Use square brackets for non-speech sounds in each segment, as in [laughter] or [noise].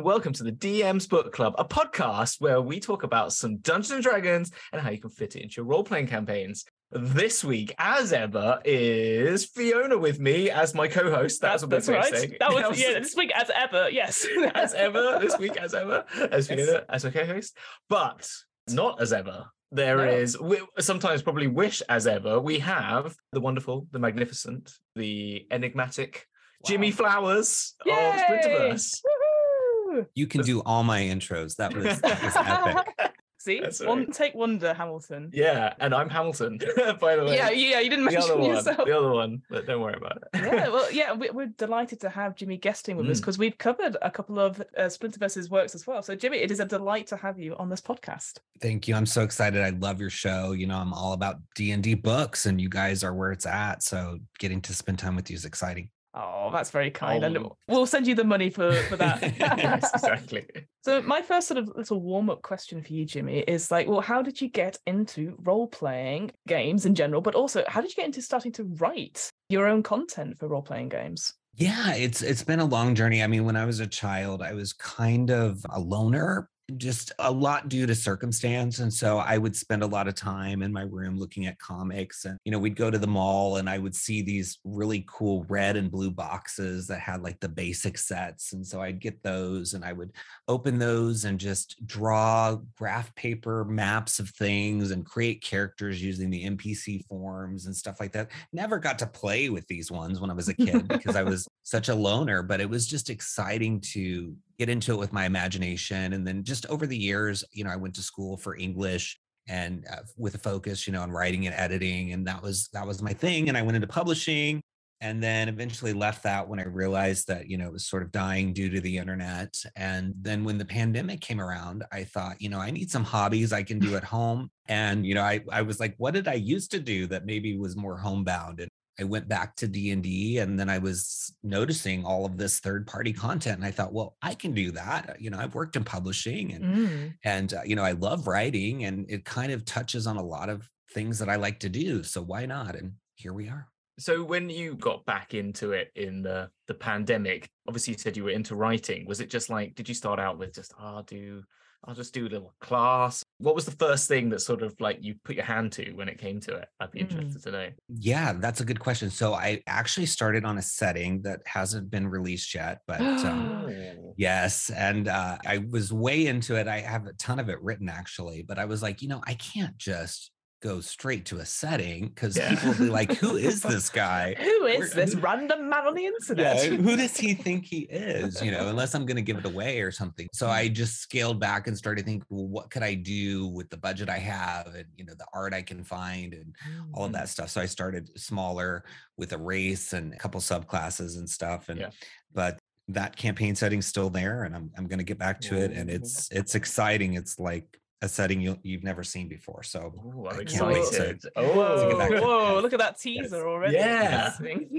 And welcome to the DM's Book Club, a podcast where we talk about some Dungeons and Dragons and how you can fit it into your role playing campaigns. This week, as ever, is Fiona with me as my co-host. That's, That's, what that's right. saying. [laughs] That was yeah. This week, as ever, yes. [laughs] as ever, this week as ever, as Yes. Fiona as my co-host, but not as ever. There No. is we sometimes probably wish as ever. We have the wonderful, the magnificent, the enigmatic Jimmy Flowers of Yay! Splinterverse. Woohoo! You can do all my intros. That was that was epic. [laughs] See, That's one right. take wonder, Hamilton. Yeah, and I'm Hamilton, [laughs] by the way. Yeah, yeah. You didn't mention the mention other one, yourself. the other one, but don't worry about it. yeah, well, [laughs] yeah, we, we're delighted to have Jimmy guesting with us Mm. because we've covered a couple of uh, Splinterverse's works as well. So, Jimmy, it is a delight to have you on this podcast. Thank you. I'm so excited. I love your show. You know, I'm all about D and D books, and you guys are where it's at. So getting to spend time with you is exciting. Oh, that's very kind, and Oh. we'll send you the money for for that. [laughs] yes, exactly. [laughs] So my first sort of little warm-up question for you, Jimmy, is like, well, how did you get into role-playing games in general, but also how did you get into starting to write your own content for role-playing games? Yeah, it's it's been a long journey. I mean, when I was a child, I was kind of a loner, just a lot due to circumstance. And so I would spend a lot of time in my room looking at comics. And, you know, we'd go to the mall and I would see these really cool red and blue boxes that had like the basic sets. And so I'd get those and I would open those and just draw graph paper maps of things and create characters using the NPC forms and stuff like that. Never got to play with these ones when I was a kid [laughs] because I was such a loner, but it was just exciting to get into it with my imagination. And then just over the years, you know, I went to school for English and uh, with a focus, you know, on writing and editing. And that was, that was my thing. And I went into publishing and then eventually left that when I realized that, you know, it was sort of dying due to the internet. And then when the pandemic came around, I thought, you know, I need some hobbies I can do [laughs] at home. And, you know, I, I was like, what did I used to do that maybe was more homebound? And I went back to D&D and then I was noticing all of this third party content and I thought, well, I can do that. You know, I've worked in publishing and Mm. and uh, you know, I love writing and it kind of touches on a lot of things that I like to do, so why not? And here we are. So when you got back into it in the the pandemic, obviously you said you were into writing. Was it just like did you start out with just "Oh, I'll do I'll just do a little class? What was the first thing that sort of like you put your hand to when it came to it? I'd be Mm. interested to know. Yeah, that's a good question. So I actually started on a setting that hasn't been released yet, but um, Oh. Yes. And uh, I was way into it. I have a ton of it written actually, but I was like, you know, I can't just go straight to a setting because Yeah. people will be like, who is [laughs] this guy? Who is Where- this random man on the Yeah, internet? who does he [laughs] think he is? You know, unless I'm going to give it away or something. So I just scaled back and started thinking, well, what could I do with the budget I have and, you know, the art I can find and all of Mm. that stuff. So I started smaller with a race and a couple subclasses and stuff. And Yeah. but that campaign setting's still there and I'm I'm gonna get back to it. And it's it's exciting. It's like a setting you you've never seen before. So Ooh, I'm I can't wait to- excited. to get Whoa, back to- whoa, look at that [laughs] teaser already. Yeah.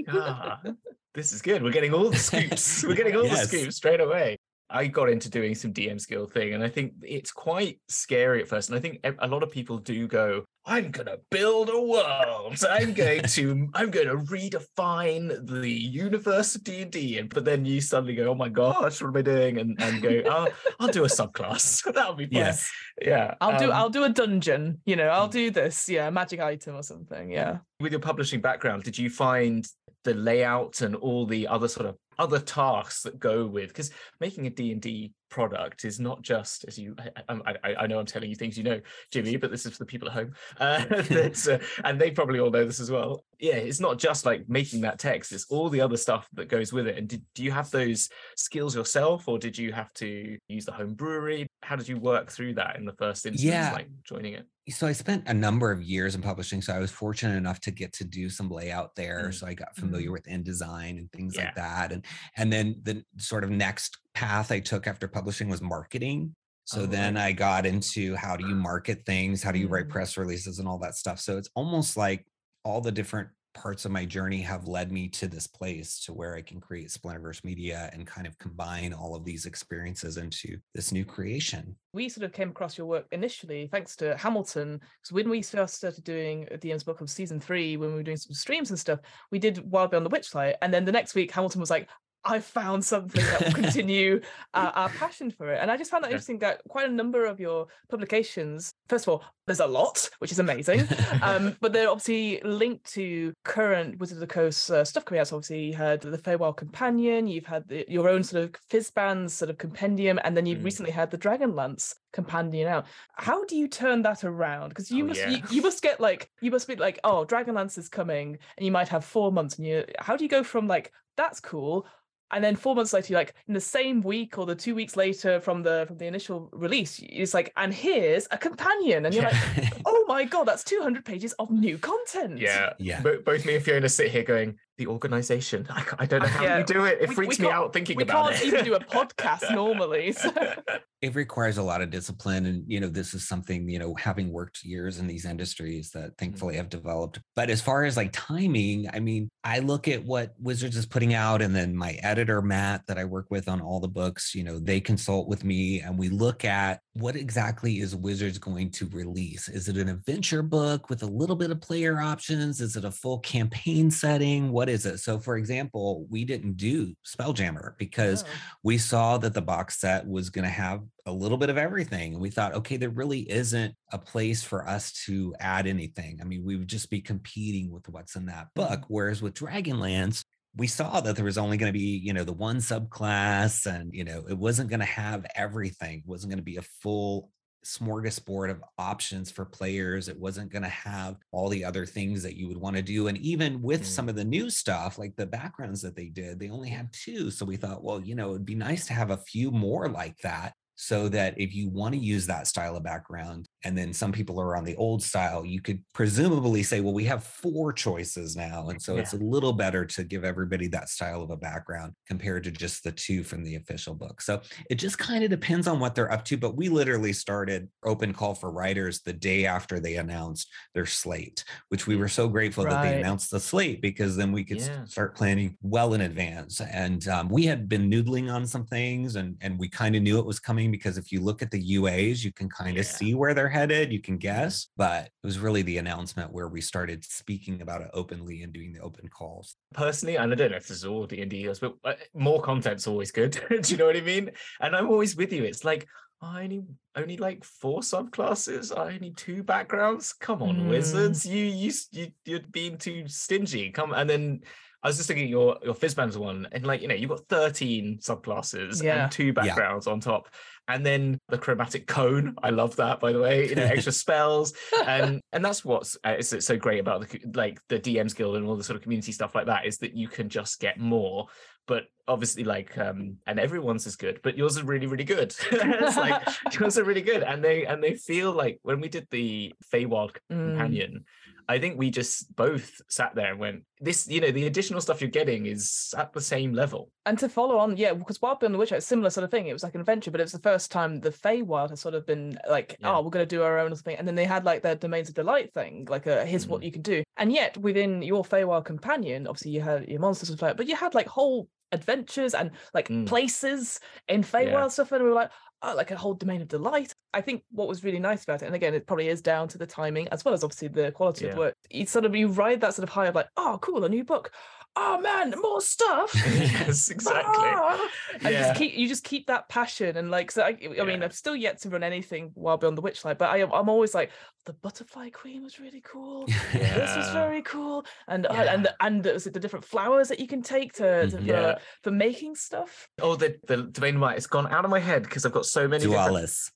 Ah, [laughs] this is good. We're getting all the scoops. [laughs] We're getting all Yes. the scoops straight away. I got into doing some DM skill thing, and I think it's quite scary at first. And I think a lot of people do go, "I'm gonna build a world. I'm going to, [laughs] I'm going to redefine the universe of D and D." But then you suddenly go, "Oh my gosh, what am I doing?" And and go, [laughs] "Oh, I'll do a subclass. [laughs] That'll be fun." yes. Yeah, I'll do um, I'll do a dungeon, you know. I'll do this, yeah, magic item or something. Yeah. with your publishing background, did you find the layout and all the other sort of other tasks that go with because making a D&D product is not just as you I, I, I- know I'm telling you things you know Jimmy but this is for the people at home. Uh, [laughs] [laughs] uh, and they probably all know this as well yeah it's not just like making that text it's all the other stuff that goes with it and did, do you have those skills yourself or did you have to use the Homebrewery how did you work through that in the first instance Yeah. like joining it So I spent a number of years in publishing. So I was fortunate enough to get to do some layout there. Mm. So I got familiar with InDesign and things Yeah. like that. And and then the sort of next path I took after publishing was marketing. So Oh, then right. I got into how do you market things, how do you write Mm. press releases and all that stuff. So it's almost like all the different parts of my journey have led me to this place to where I can create Splinterverse Media and kind of combine all of these experiences into this new creation. we sort of came across your work initially thanks to Hamilton. Because when we first started doing DM's book of season three, when we were doing some streams and stuff, we did Wild Beyond the Witchlight. And then the next week, Hamilton was like, I found something that will [laughs] continue uh, our passion for it. And I just found that interesting that quite a number of your publications, first of all, there's a lot, which is amazing. um, [laughs] but they're obviously linked to current Wizard of the Coast uh, stuff coming out. So obviously you had the Feywild Companion, you've had the, your own sort of Fizban's sort of compendium, and then you've Mm. recently had the Dragonlance companion out. How do you turn that around? Because you Oh, must yeah. you, you must get like you must be like, oh, Dragonlance is coming, and you might have four months, and you how do you go from like that's cool and then four months later you're like in the same week or the two weeks later from the from the initial release it's like and here's a companion and you're like [laughs] oh my god that's 200 pages of new content Yeah. Yeah. Bo- both me and Fiona sit here going, the organization. [laughs] I, I don't know how Yeah. you do it. It We- freaks we me can't- out thinking we about can't even do a [laughs] podcast normally so [laughs] it requires a lot of discipline and you know this is something you know having worked years in these industries that mm-hmm. thankfully have developed but as far as like timing i mean i look at what wizards is putting out and then my editor matt that i work with on all the books you know they consult with me and we look at what exactly is wizards going to release is it an adventure book with a little bit of player options is it a full campaign setting what is it so for example we didn't do spelljammer because Oh. we saw that the box set was going to have a little bit of everything. And we thought, okay, there really isn't a place for us to add anything. I mean, we would just be competing with what's in that book. Mm-hmm. Whereas with Dragonlance, we saw that there was only going to be, you know, the one subclass and, you know, it wasn't going to have everything. It wasn't going to be a full smorgasbord of options for players. It wasn't going to have all the other things that you would want to do. And even with Mm. some of the new stuff, like the backgrounds that they did, they only had two. So we thought, well, you know, it'd be nice to have a few more like that. So that if you want to use that style of background, and then some people are on the old style, you could presumably say, well, we have four choices now. And so it's a little better to give everybody that style of a background compared to just the two from the official book. So it just kind of depends on what they're up to. But we literally started open call for writers the day after they announced their slate, which we were so grateful that they announced the slate because then we could Yeah. start planning well in advance. And um, we had been noodling on some things and, and we kind of knew it was coming because if you look at the UAs, you can kind of Yeah. see where they're headed, you can guess. But it was really the announcement where we started speaking about it openly and doing the open calls. personally, and I don't know if this is all D and D, but uh, more content's always good. [laughs] Do you know what I mean? And I'm always with you. It's like I only only like four subclasses. I only two backgrounds. Come on, Mm. wizards! You you you you're being too stingy. Come and then. I was just thinking your your Fizban's one, and like you know, you've got 13 subclasses Yeah. and two backgrounds on top, and then the chromatic cone. I love that, by the way. You know, extra [laughs] spells, [laughs] and and that's what's uh, is so great about the like the DMs Guild and all the sort of community stuff like that is that you can just get more. But obviously, like, um, and everyone's is good, but yours are really, really good. [laughs] it's like yours are really good, and they and they feel like when we did the Feywild Mm. companion. I think we just both sat there and went, "This, you know, the additional stuff you're getting is at the same level." And to follow on, yeah, because Wild Beyond the Witch, it's a similar sort of thing. It was like an adventure, but it was the first time the Feywild has sort of been like, Yeah. oh, we're going to do our own thing. And then they had like their Domains of Delight thing, like a, here's what Mhm. you can do. And yet within your Feywild companion, obviously you had your monsters and like but you had like whole adventures and like Mm. places in Feywild stuff. And we were like, oh, like a whole Domain of Delight. I think what was really nice about it, and again, it probably is down to the timing as well as obviously the quality Yeah. of work. You sort of, you ride that sort of high of like, oh, cool, a new book. Oh man, more stuff. [laughs] yes, [laughs] exactly. Ah! and Yeah. just keep you just keep that passion and like so I, I mean I've still yet to run anything Wild Beyond the Witchlight but I am I'm always like the butterfly queen was really cool [laughs] this was very cool and uh, and the, and is it the different flowers that you can take to, to Mhm. Yeah. for, for making stuff Oh, the the domain White, it's gone out of my head because I've got so many different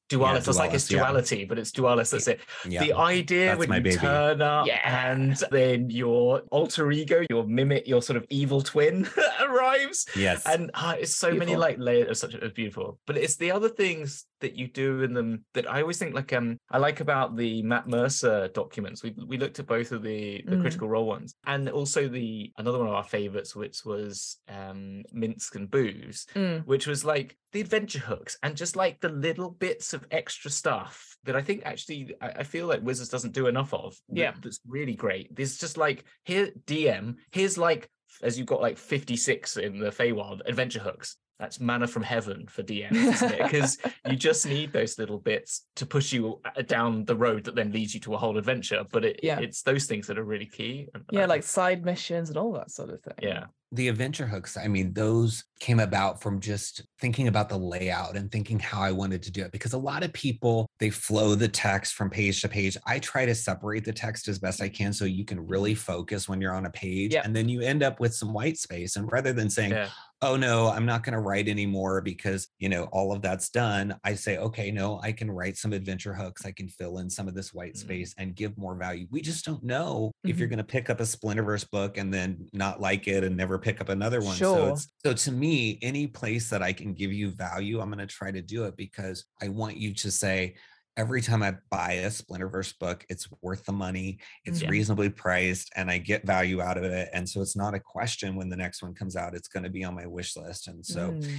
Dualis. dualis. Yeah, it's like it's Dualis, yeah. duality, but it's dualis. That's it. Yeah. The idea that's when you baby. turn up Yeah. and then your alter ego, your mimic, your sort of evil twin [laughs] arrives. yes. And ah, it's so many like layers of such it's beautiful. But it's the other things that you do in them that I always think like um I like about the Matt Mercer documents. We we looked at both of the the Mm. critical role ones and also the another one of our favorites, which was um Minsc and Boo's Mm. which was like the adventure hooks and just like the little bits of extra stuff that I think actually I, I feel like Wizards doesn't do enough of. that- Yeah. That's really great. There's just like here DM, here's like as you've got like 56 in the Feywild adventure hooks. That's manna from heaven for DMs, isn't it? Because you just need those little bits to push you uh, down the road that then leads you to a whole adventure. But it, Yeah. it's those things that are really key. Yeah, like side missions and all that sort of thing. yeah, the adventure hooks i mean those came about from just thinking about the layout and thinking how i wanted to do it because a lot of people they flow the text from page to page i try to separate the text as best i can so you can really focus when you're on a page Yeah. and then you end up with some white space and rather than saying yeah, oh no i'm not going to write anymore because you know all of that's done i say okay no i can write some adventure hooks i can fill in some of this white Mhm. space and give more value we just don't know if you're Mhm. going to pick up a splinterverse book and then not like it and never pick up another one so Sure. it's so to me any place that i can give you value i'm going to try to do it because i want you to say every time I buy a Splinterverse book, it's worth the money, it's Yeah. reasonably priced, and I get value out of it. And so it's not a question when the next one comes out, it's going to be on my wish list. And so Mm.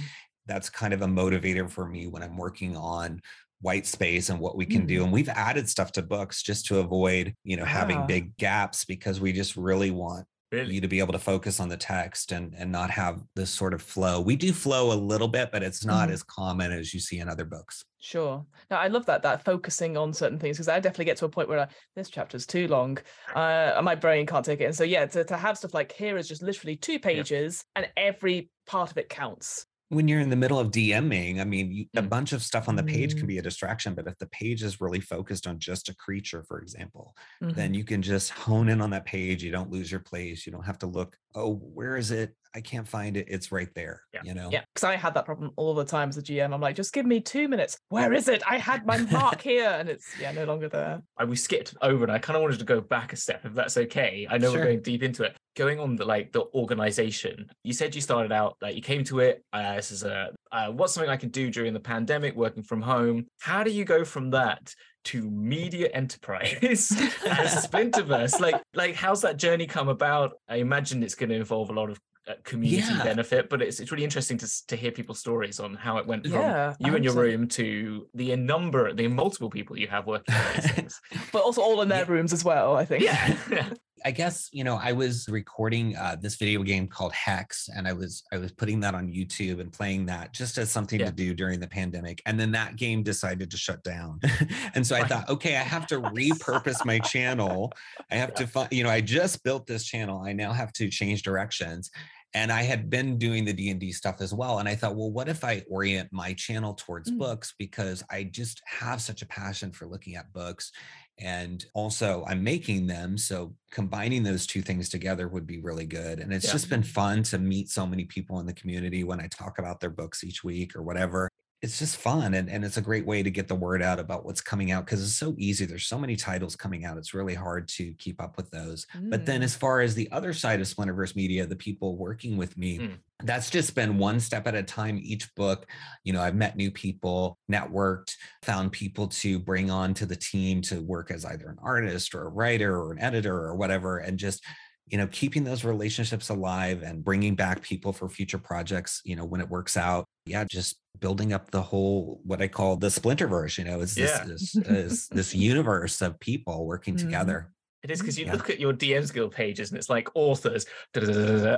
that's kind of a motivator for me when I'm working on white space and what we can Mm. do. And we've added stuff to books just to avoid, you know, having big gaps because we just really want really. you to be able to focus on the text and and not have this sort of flow. We do flow a little bit, but it's not Mhm. as common as you see in other books. Sure. Now I love that that focusing on certain things because I definitely get to a point where I, this chapter's too long. Uh, my brain can't take it. And so yeah, to, to have stuff like here is just literally two pages and every part of it counts. When you're in the middle of DMing, I mean, you, a Mm. bunch of stuff on the page can be a distraction, but if the page is really focused on just a creature, for example, Mhm. then you can just hone in on that page. You don't lose your place. You don't have to look, oh, where is it? I can't find it. It's right there. Yeah. You know? Yeah, because I had that problem all the time as a GM. I'm like, just give me two minutes. Where is it? I had my mark [laughs] here, and it's yeah, no longer there. I, we skipped over and I kind of wanted to go back a step if that's okay. I know Sure. we're going deep into it. Going on the like the organization. You said you started out like you came to it. Uh, this is a uh, what's something I can do during the pandemic, working from home. How do you go from that to media enterprise [laughs] as Splinterverse? [laughs] Like like how's that journey come about? I imagine it's going to involve a lot of uh, community Yeah. benefit, but it's it's really interesting to to hear people's stories on how it went from Yeah, you in your room to the number, the multiple people you have working on these [laughs] things. But also all in their Yeah. rooms as well. I think. Yeah. I guess you know I was recording uh, this video game called Hex, and I was I was putting that on YouTube and playing that just as something Yeah. to do during the pandemic. And then that game decided to shut down, [laughs] and so I thought, okay, I have to repurpose my channel. I have to find, you know, I just built this channel. I now have to change directions. And I had been doing the D and D stuff as well, and I thought, well, what if I orient my channel towards Mm. books because I just have such a passion for looking at books, and also I'm making them. So combining those two things together would be really good. And it's Yeah. just been fun to meet so many people in the community when I talk about their books each week or whatever. It's just fun. And, and it's a great way to get the word out about what's coming out because it's so easy. There's so many titles coming out. It's really hard to keep up with those. But then Mm. as far as the other side of Splinterverse Media, the people working with me, Mm. that's just been one step at a time each book. You know, I've met new people, networked, found people to bring on to the team to work as either an artist or a writer or an editor or whatever and just you know keeping those relationships alive and bringing back people for future projects you know when it works out yeah just building up the whole what i call the splinterverse you know is this Yeah. this, this, this [laughs] universe of people working Mhm. together It is because you Yeah. look at your DM's Guild pages and it's like authors,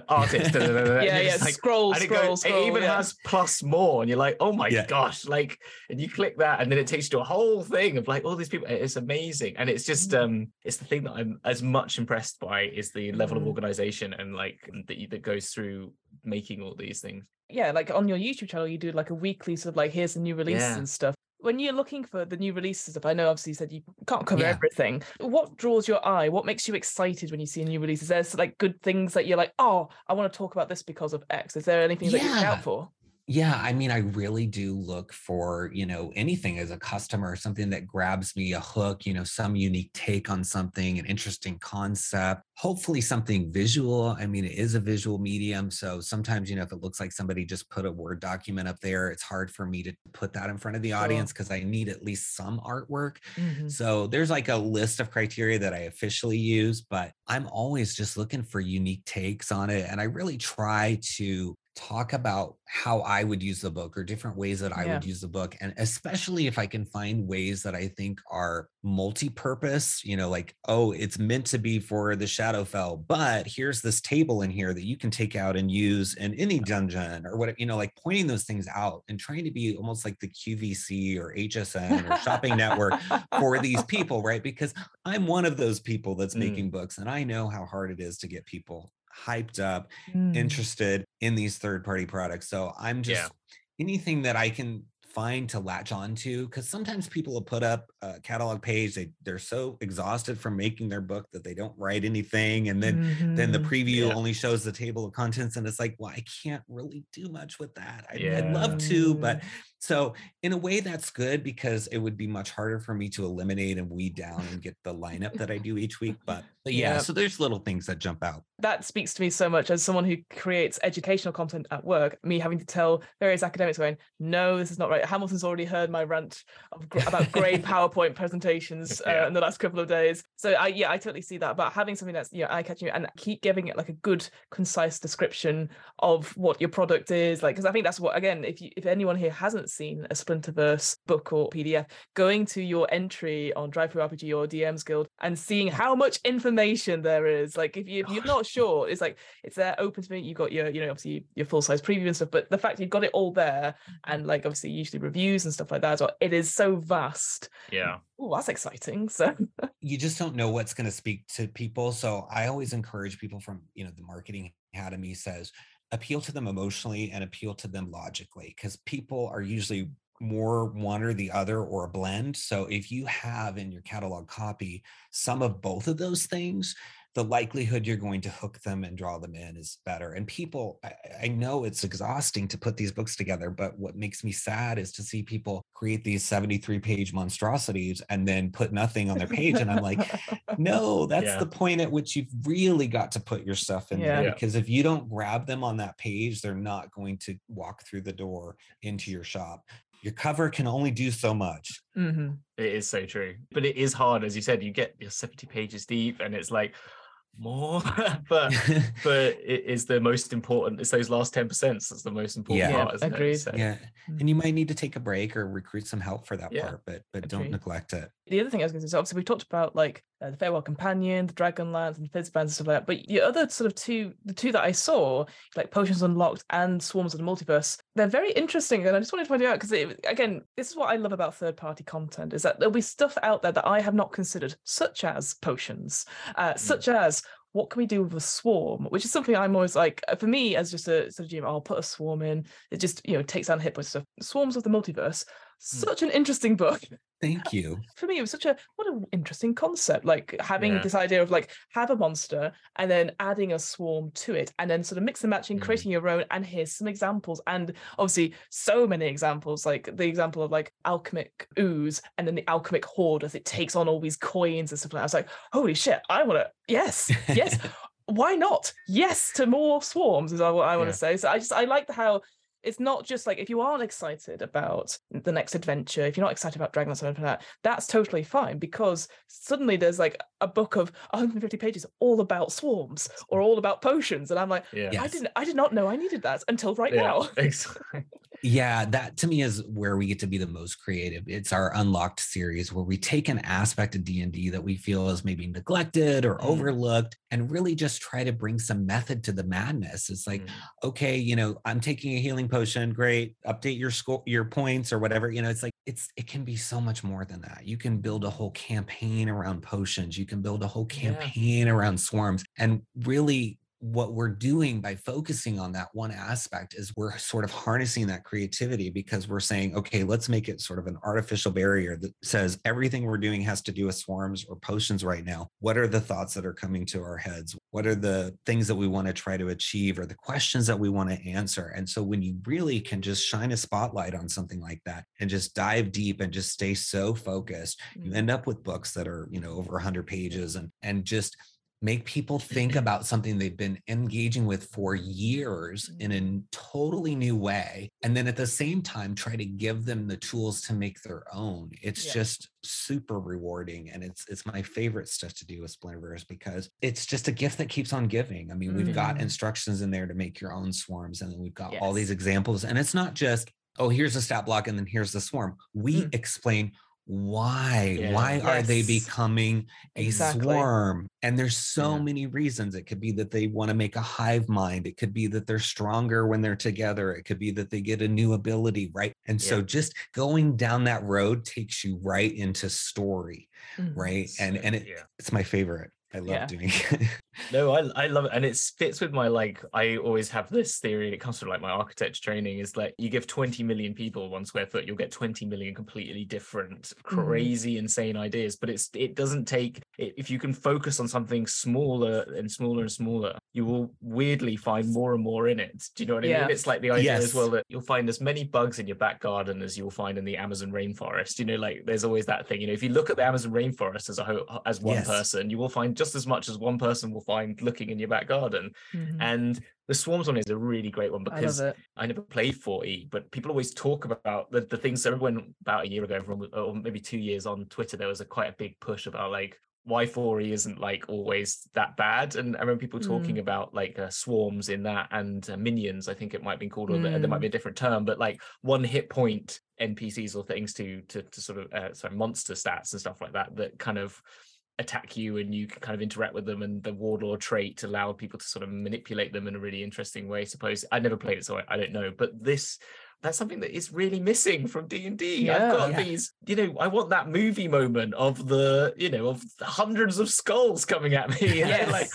artists, yeah, yeah. like- scroll, and it, scroll, goes, scroll. it even yeah. has plus more, and you're like, oh my Yeah. gosh, like, and you click that, and then it takes you to a whole thing of like all these people. It's amazing, and it's just Mm. um, it's the thing that I'm as much impressed by is the level of Mm. organization and like that you- that goes through making all these things. yeah, like on your YouTube channel, you do like a weekly sort of like here's the new releases Yeah. and stuff. When you're looking for the new releases stuff, I know obviously you said you can't cover Yeah. everything. What draws your eye? What makes you excited when you see a new release? Is there like good things that you're like, oh, I want to talk about this because of X? Is there anything that you look Yeah. out for? Yeah, I mean, I really do look for, you know, anything as a customer, something that grabs me, a hook, you know, some unique take on something, an interesting concept, hopefully something visual. I mean, it is a visual medium. So sometimes, you know, if it looks like somebody just put a Word document up there, it's hard for me to put that in front of the audience because I need at least some artwork. Mhm. So there's like a list of criteria that I officially use, but I'm always just looking for unique takes on it. And I really try to talk about how I would use the book or different ways that I Yeah. would use the book. And especially if I can find ways that I think are multi-purpose, you know, like, oh, it's meant to be for the Shadowfell, but here's this table in here that you can take out and use in any dungeon or what, you know, like pointing those things out and trying to be almost like the QVC or HSN or shopping network for these [laughs] people, right? Because I'm one of those people that's Mm. making books and I know how hard it is to get people hyped up Mm. interested in these third party products. So I'm just Yeah. anything that I can find to latch onto because sometimes people will put up a catalog page they they're so exhausted from making their book that they don't write anything and then then the Mhm. preview Yeah. only shows the table of contents and it's like well i can't really do much with that I, i'd love to but. So in a way that's good because it would be much harder for me to eliminate and weed down and get the lineup that i do each week but, but yeah, Yeah. so there's little things that jump out that speaks to me so much as someone who creates educational content at work. Me having to tell various academics, going, "No, this is not right." Hamilton's already heard my rant of, about great [laughs] PowerPoint presentations uh, in the last couple of days. So I, yeah, I totally see that. But having something that's you know eye catching and keep giving it like a good, concise description of what your product is, like because I think that's what again, if you if anyone here hasn't seen a Splinterverse book or PDF, going to your entry on DriveThruRPG or DMs Guild and seeing how much information there is. Like if, you, if you're not sure, it's like it's there open to me. You've got your, you know, obviously your full size preview and stuff, but the fact you've got it all there and like obviously usually reviews and stuff like that, as well, it is so vast. Yeah. Oh, that's exciting. So [laughs] you just don't know what's going to speak to people. So I always encourage people from, you know, the marketing academy says appeal to them emotionally and appeal to them logically because people are usually more one or the other or a blend. So if you have in your catalog copy some of both of those things, the likelihood you're going to hook them and draw them in is better. And people, I, I know it's exhausting to put these books together, but what makes me sad is to see people create these 73 page monstrosities and then put nothing on their page. And I'm like, [laughs] no, that's Yeah. the point at which you've really got to put your stuff in Yeah. there because if you don't grab them on that page, they're not going to walk through the door into your shop. Your cover can only do so much. Mhm. It is so true. But it is hard, as you said, you get your 70 pages deep and it's like more, [laughs] but [laughs] but it is the most important. It's those last 10% that's the most important Yeah. part, isn't Agreed. it? So, yeah. And you might need to take a break or recruit some help for that Yeah. part, but but don't neglect it. the other thing I was going to say, so obviously we talked about like uh, the Feywild Companion, the Dragonlance, and Fizban's and stuff like that. But the other sort of two, the two that I saw, like Potions Unlocked and Swarms of the Multiverse, they're very interesting. And I just wanted to point out because again, this is what I love about third-party content is that there'll be stuff out there that I have not considered, such as potions, uh, such as what can we do with a swarm? Which is something I'm always like, uh, for me as just a sort of GM, I'll put a swarm in. It just you know takes down hit points stuff. Swarms of the Multiverse, such an interesting book [laughs] Thank you. for me it was such a what an interesting concept like having Yeah. this idea of like have a monster and then adding a swarm to it and then sort of mix and matching Mm. creating your own and here's some examples and obviously so many examples like the example of like alchemic ooze and then the alchemic horde as it takes on all these coins and stuff like that i was like holy shit i want to yes yes [laughs] why not yes to more swarms is what i want Yeah. to say so i just i like how it's not just like if you aren't excited about the next adventure, if you're not excited about Dragonlance or anything like that, that's totally fine because suddenly there's like a book of 150 pages all about swarms or all about potions, and I'm like, Yeah. I didn't, I did not know I needed that until right Yeah, now. exactly. Yeah, that to me is where we get to be the most creative. It's our unlocked series where we take an aspect of D&D that we feel is maybe neglected or Mm. overlooked and really just try to bring some method to the madness. It's like, Mm. okay, you know, I'm taking a healing potion, great. Update your score your points or whatever. You know, it's like it's it can be so much more than that. You can build a whole campaign around potions. You can build a whole Yeah. campaign around swarms and really what we're doing by focusing on that one aspect is we're sort of harnessing that creativity because we're saying, okay, let's make it sort of an artificial barrier that says everything we're doing has to do with swarms or potions right now. What are the thoughts that are coming to our heads? What are the things that we want to try to achieve or the questions that we want to answer? And so when you really can just shine a spotlight on something like that and just dive deep and just stay so focused, you Mm. end up with books that are, you know, over 100 pages and and just make people think about something they've been engaging with for years in Mm-hmm. a totally new way and then at the same time try to give them the tools to make their own it's Yeah. just super rewarding and it's it's my favorite stuff to do with splinterverse because it's just a gift that keeps on giving i mean we've got Mhm. instructions in there to make your own swarms and then we've got all these examples and it's not just oh here's a stat block and then here's the swarm we Mm. explain why Yeah. why are they becoming a Exactly. swarm and there's so Yeah. many reasons it could be that they want to make a hive mind it could be that they're stronger when they're together it could be that they get a new ability right and so just going down that road takes you right into story Mhm. right and So, and it, yeah. it's my favorite i love Yeah. doing it [laughs] No, I I love it, and it fits with my like. I always have this theory, and it comes from like my architecture training. Is like you give twenty million people one square foot, you'll get twenty million completely different, mm-hmm. crazy, insane ideas. But it's it doesn't take if you can focus on something smaller and smaller and smaller, you will weirdly find more and more in it. Do you know what I Yeah. mean? It's like the idea as well that you'll find as many bugs in your back garden as you'll find in the Amazon rainforest. You know, like there's always that thing. You know, if you look at the Amazon rainforest as a whole, as one Yes. person, you will find just as much as one person will find looking in your back garden. Mhm. And the swarms one is a really great one because love it. I never played 4E, but people always talk about the, the things. So when about a year ago, everyone, or maybe two years on Twitter, there was a quite a big push about like why 4E isn't like always that bad. And I remember people talking about like uh, swarms in that and uh, minions, I think it might be called, or there- there might Mm. be a different term, but like one hit point NPCs or things to to, to sort of uh, sorry monster stats and stuff like that that kind of attack you and you can kind of interact with them and the warlord trait allowed people to sort of manipulate them in a really interesting way I suppose i never played it so I, I don't know but this that's something that is really missing from d&d Yeah. i've got Yeah. these you know i want that movie moment of the you know of hundreds of skulls coming at me and [laughs] [laughs] Yes. like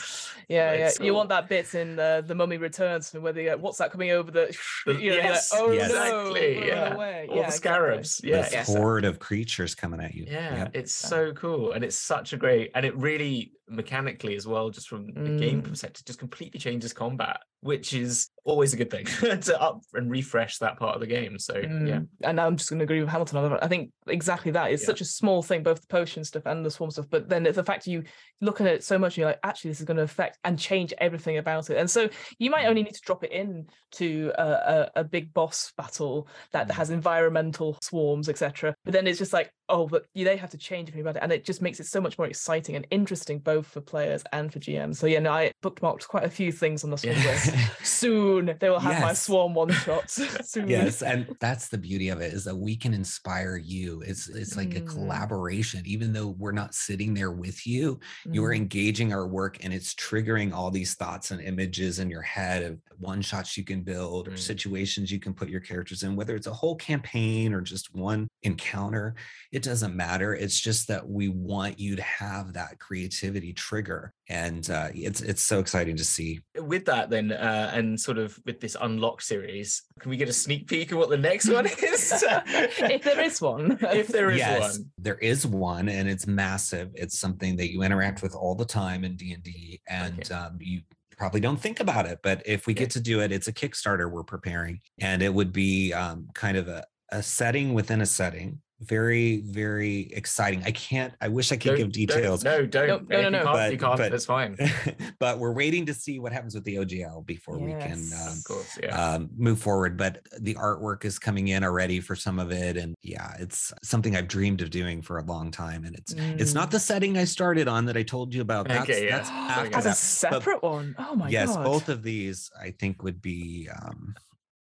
yeah, yeah. it's You want that bit in uh, the Mummy Returns, where they uh, what's that coming over the? The- [laughs] you know, you're like, yes, oh yes. no, Exactly, yeah. away. all yeah, the exactly. scarabs yeah this Yes. horde of creatures coming at you Yeah, Yep. it's Yeah. so cool. And it's such a great, and it really mechanically as well, just from the game Mm. perspective, just completely changes combat, which is always a good thing [laughs] to up and refresh that part of the game. So, yeah. Mm, And I'm just going to agree with Hamilton. I think exactly that. It's Yeah. such a small thing, both the potion stuff and the swarm stuff. But then the fact you look at it so much, and you're like, actually, this is going to affect and change everything about it. And so you might only need to drop it in to a, a, a big boss battle that Mm. has environmental swarms, etc. But then it's just like, oh, but you, they have to change everything about it, and it just makes it so much more exciting and interesting, both for players and for GMs. So yeah, no, I bookmarked quite a few things on the swarm list. Soon they will have my swarm one shots. [laughs] Yes and that's the beauty of it is that we can inspire you it's it's like a Mm. collaboration even though we're not sitting there with you you're Mhm. engaging our work and it's triggering all these thoughts and images in your head of one shots you can build or Mm. situations you can put your characters in whether it's a whole campaign or just one encounter it doesn't matter it's just that we want you to have that creativity trigger and uh, it's it's so exciting to see With that, then, uh, and sort of with this Unlocked series, can we get a sneak peek of what the next one [laughs] is? if there is one. if there is yes, one. there is one, and it's massive. It's something that you interact with all the time in D and D, and um, you probably don't think about it. But if we Yeah. get to do it, it's a Kickstarter we're preparing, and it would be um, kind of a, a setting within a setting. Very, very exciting. I can't. I wish I could Don't- give don't- details. No, don't. No, no, no, If you no. can't, you can't. but- That's fine. [laughs] but we're waiting to see what happens with the OGL before we can Yes. um, course, yeah. um, move forward. But the artwork is coming in already for some of it, and yeah, it's something I've dreamed of doing for a long time. And it's it's not Mm. the setting I started on that I told you about. That's, Okay, yeah. that's after go. As a that. separate one. Oh my yes, god. Yes both of these I think would be um,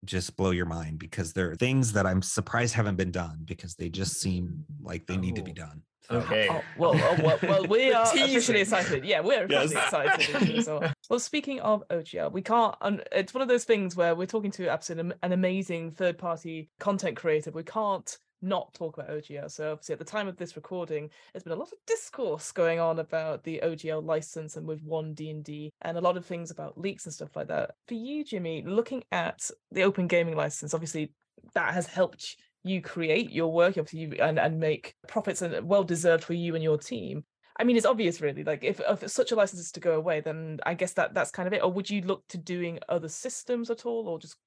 just blow your mind because there are things that I'm surprised haven't been done because they just seem like they need to be Oh. done. So, Okay. Oh, well, oh, well, well, [laughs] we are officially excited. Yeah, we're Yes. officially excited. as well. [laughs] well, speaking of OGL, we can't. Un- it's one of those things where we're talking to absolutely an amazing third-party content creator. We can't not talk about OGL. So obviously, at the time of this recording, there's been a lot of discourse going on about the OGL license and with one D and D, and a lot of things about leaks and stuff like that. For you, Jimmy, looking at the Open Gaming license, obviously that has helped you create your work obviously you, and, and make profits and well deserved for you and your team i mean it's obvious really like if, if such a license is to go away then i guess that that's kind of it or would you look to doing other systems at all or just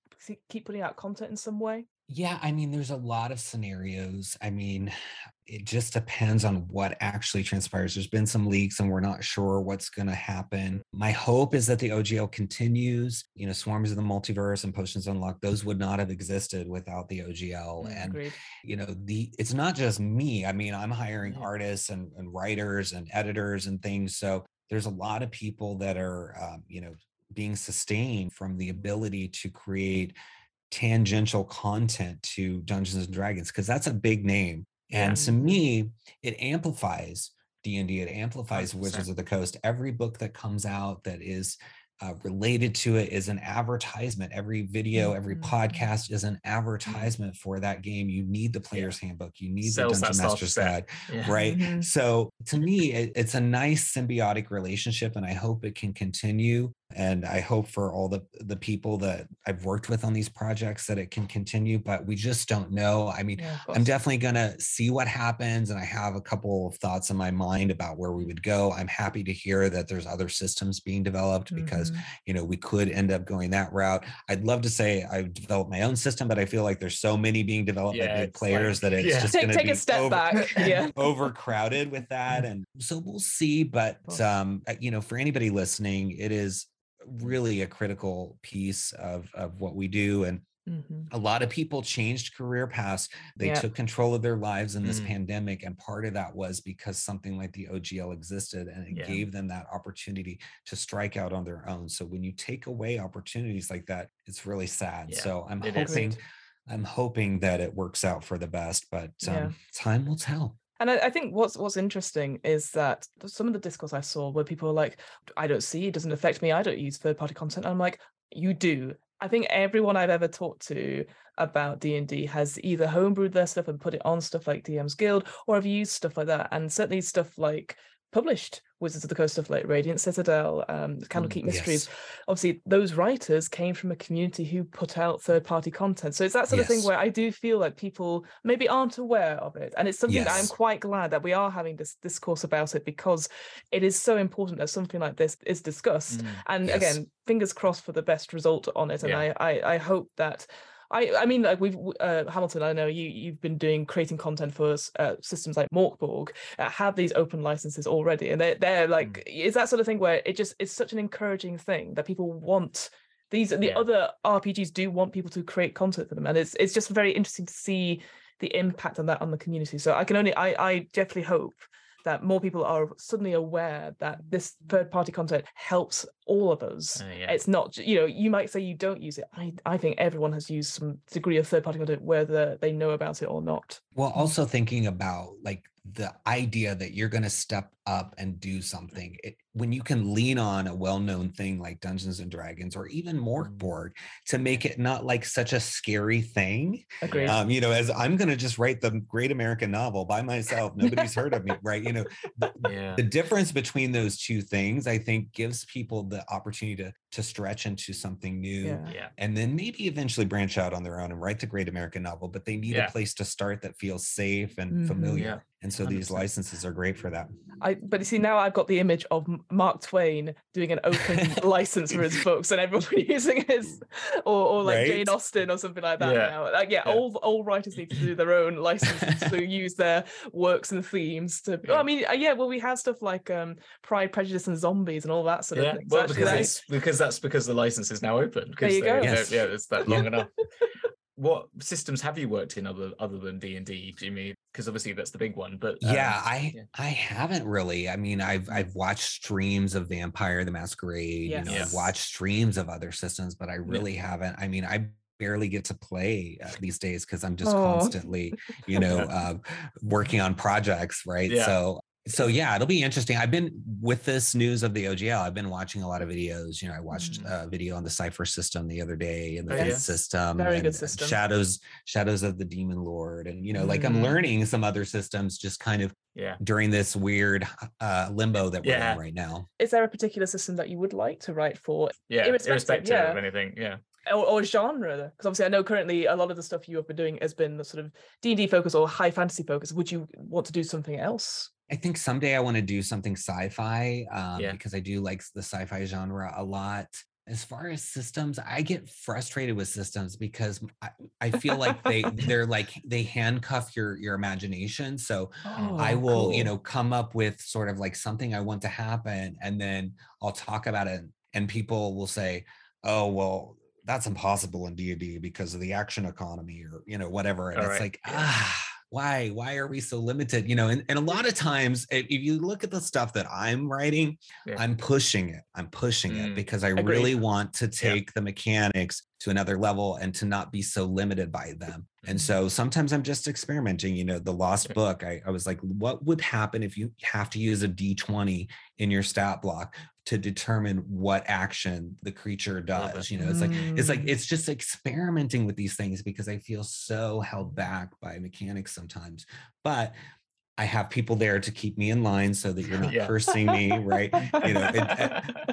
keep putting out content in some way Yeah, I mean, there's a lot of scenarios. I mean, it just depends on what actually transpires. There's been some leaks and we're not sure what's going to happen. My hope is that the OGL continues. You know, Swarms of the Multiverse and Potions Unlocked, those would not have existed without the OGL. Mm, and, agreed. you know, the it's not just me. I mean, I'm hiring Yeah. artists and, and writers and editors and things. So there's a lot of people that are, um, you know, being sustained from the ability to create tangential content to Dungeons and Dragons because that's a big name. And to Mhm. me, it amplifies D&D, it amplifies 100%. Wizards of the Coast. Every book that comes out that is uh, related to it is an advertisement. Every video, every Mhm. podcast is an advertisement for that game. You need the player's handbook. You need Sells the Dungeon Master's. Guide Yeah. right Mhm. so to me it, it's a nice symbiotic relationship and i hope it can continue and i hope for all the the people that i've worked with on these projects that it can continue but we just don't know. I mean Yeah, i'm definitely going to see what happens and i have a couple of thoughts in my mind about where we would go. I'm happy to hear that there's other systems being developed because Mhm. you know we could end up going that route. I'd love to say i've developed my own system but i feel like there's so many being developed Yeah, by big players like- that it's yeah. [laughs] just Take- going to take a step over- back, [laughs] yeah. [laughs] overcrowded with that and so we'll see but um uh, you know for anybody listening it is really a critical piece of of what we do and Mhm. a lot of people changed career paths they Yeah. took control of their lives in this Mm. pandemic and part of that was because something like the ogl existed and it Yeah. gave them that opportunity to strike out on their own so when you take away opportunities like that it's really sad Yeah, so i'm it is. hoping Agreed. i'm hoping that it works out for the best but um, Yeah. time will tell And I, I think what's what's interesting is that some of the discourse I saw where people are like, I don't see, it doesn't affect me, I don't use third party content. And I'm like, you do. I think everyone I've ever talked to about D&D has either homebrewed their stuff and put it on stuff like DM's Guild or have used stuff like that. And certainly stuff like published Wizards of the Coast stuff like Radiant Citadel, um, Candlekeep Mysteries. Yes. Obviously, those writers came from a community who put out third party content. So it's that sort of thing where I do feel like people maybe aren't aware of it. And it's something that I'm quite glad that we are having this discourse about it because it is so important that something like this is discussed. Mm. And Yes. again, fingers crossed for the best result on it. And Yeah. I, I I hope that I I mean like we've uh, Hamilton. I know you you've been doing creating content for uh, systems like Morkborg uh, have these open licenses already, and they're they're like is that sort of thing where it just it's such an encouraging thing that people want. These the Yeah. other RPGs do want people to create content for them, and it's it's just very interesting to see the impact on that on the community. So I can only I I definitely hope that more people are suddenly aware that this third party content helps all of us. Uh, yeah. It's not, ju- you know, you might say you don't use it. I, I think everyone has used some degree of third party content, whether they know about it or not. Well, also thinking about like the idea that you're going to step up and do something it, when you can lean on a well-known thing like Dungeons and Dragons or even Morkborg to make it not like such a scary thing. Agreed. Um, you know, as I'm going to just write the Great American Novel by myself, nobody's heard of me, [laughs] right? You know, the, yeah. the difference between those two things, I think, gives people the opportunity to to stretch into something new yeah. yeah. and then maybe eventually branch out on their own and write the great American novel, but they need Yeah. a place to start that feels safe and Mhm. familiar. Yeah, And so these 100%. licenses are great for that. I but you see now I've got the image of M- Mark Twain doing an open [laughs] license for his books and everyone [laughs] using his or, or like Jane Austen or something like that Yeah. now. Like yeah, Yeah. all all writers need to do their own licenses to [laughs] use their works and themes to well, I mean uh, yeah, well we have stuff like um Pride, Prejudice and Zombies and all that sort Yeah, of thing. So well, actually because that because that's because the license is now open. Because you go. Yes. Yeah, it's that long enough. What systems have you worked in other other than D and D, Jimmy? Because obviously that's the big one. But yeah, um, I yeah. I haven't really. I mean, I've I've watched streams of Vampire the Masquerade, you know, Yes. I've watched streams of other systems, but I really haven't. I mean, I barely get to play uh, these days because I'm just Aw. constantly, you [laughs] know, uh, working on projects, right? Yeah. So so yeah, it'll be interesting. I've been with this news of the OGL. I've been watching a lot of videos. You know, I watched Mm. a video on the Cipher system the other day and the Oh, yeah. system, Very good system. Shadows, Shadows of the Demon Lord, and you know, like I'm Mm. learning some other systems just kind of yeah. during this weird uh, limbo that we're Yeah. in right now. is there a particular system that you would like to write for Yeah, Irrespective, irrespective, yeah. of anything. Yeah. or, or genre because obviously i know currently a lot of the stuff you have been doing has been the sort of d&d focus or high fantasy focus would you want to do something else I think someday I want to do something sci-fi um, Yeah. because I do like the sci-fi genre a lot. as far as systems, I get frustrated with systems because I, I feel like they [laughs] they're like they handcuff your your imagination. So Oh, I will, you know, come up with sort of like something I want to happen, and then I'll talk about it, and people will say, "Oh, well, that's impossible in D and D because of the action economy, or you know, whatever." And All it's right, like, ah, why? Why are we so limited? You know, and, and a lot of times, if you look at the stuff that I'm writing, Yeah. I'm pushing it. I'm pushing it Mm, because I agreed. really want to Yeah. take the mechanics to another level and to not be so limited by them. And so sometimes I'm just experimenting. You know, the Lost Book, I, I was like, what would happen if you have to use a D20 in your stat block to determine what action the creature does? You know, it's like, it's like Mm. it's just experimenting with these things because I feel so held back by mechanics sometimes. But I have people there to keep me in line so that you're not Yeah. cursing me, right? You know, it,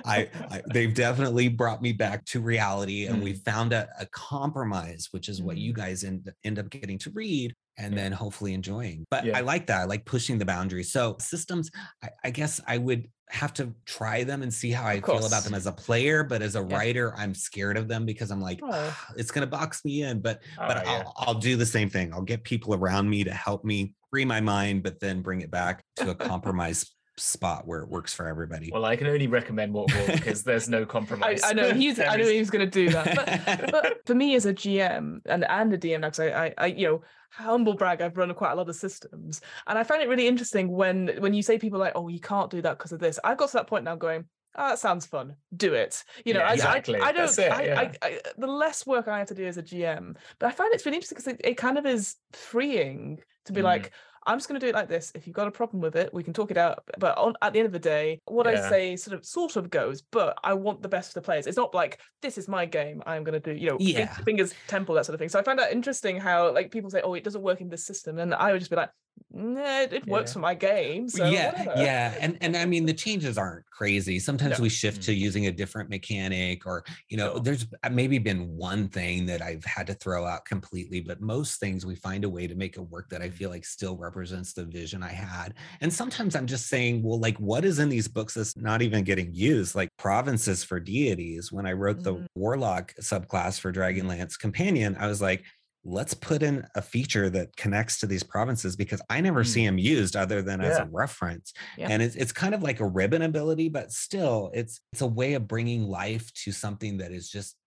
[laughs] I, I they've definitely brought me back to reality, and we Mm. found a, a compromise, which is what you Mm. guys end end up getting to read and Yeah. then hopefully enjoying. But Yeah. I like that. I like pushing the boundaries. So systems, I, I guess I would have to try them and see how I feel about them as a player. But as a Yeah. writer, I'm scared of them because I'm like, Oh. "Ah, it's gonna box me in. But All but I'll. I'll do the same thing. I'll get people around me to help me free my mind, but then bring it back to a [laughs] compromise spot where it works for everybody. Well, I can only recommend Mortal because there's no [laughs] compromise. I know he's I There [laughs] knew he was going to do that. But, but for me as a GM and and a DM, because I, I I you know humble brag, I've run quite a lot of systems, and I find it really interesting when when you say people like, oh, you can't do that because of this. I've got to that point now going. Oh, that sounds fun. Do it. You know, Yeah, I, exactly. I, I don't. It, I, yeah. I, the less work I have to do as a GM, but I find it's really interesting because it, it kind of is freeing to be Mm. like, I'm just going to do it like this. If you've got a problem with it, we can talk it out. But on, at the end of the day, what I say sort of sort of goes. But I want the best for the players. It's not like this is my game. I'm going to do you know Yeah. fingers temple that sort of thing. So I find that interesting how like people say, oh, it doesn't work in this system, and I would just be like, it, it works Yeah. for my game. So yeah, whatever." yeah, and and I mean the changes aren't crazy. Sometimes No. we shift to using a different mechanic, or you know, Sure. there's uh, maybe been one thing that I've had to throw out completely, but most things we find a way to make it work that I feel like still represents the vision I had. And sometimes I'm just saying, well, like what is in these books that's not even getting used, like provinces for deities. When I wrote the Mhm. warlock subclass for Dragonlance Companion, I was like. Let's put in a feature that connects to these provinces because I never see Mm. them used other than as a reference Yeah. and it's, it's kind of like a ribbon ability but still it's it's a way of bringing life to something that is just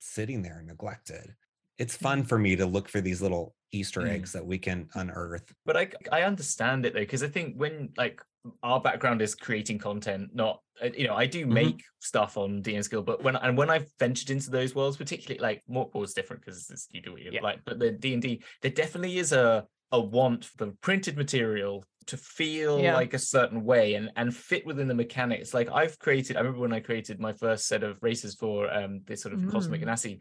sitting there neglected it's fun for me to look for these little easter Mm. eggs that we can unearth but I I understand it though because I think when like our background is creating content, not uh, you know I do Mhm. make stuff on DMs Guild, but when and when I've ventured into those worlds, particularly like Mortal is different because it's you do what you Yeah. like, but the D and D there definitely is a a want for the printed material to feel Yeah. like a certain way and and fit within the mechanics. Like I've created, I remember when I created my first set of races for um this sort of cosmic Mm. Ganassi.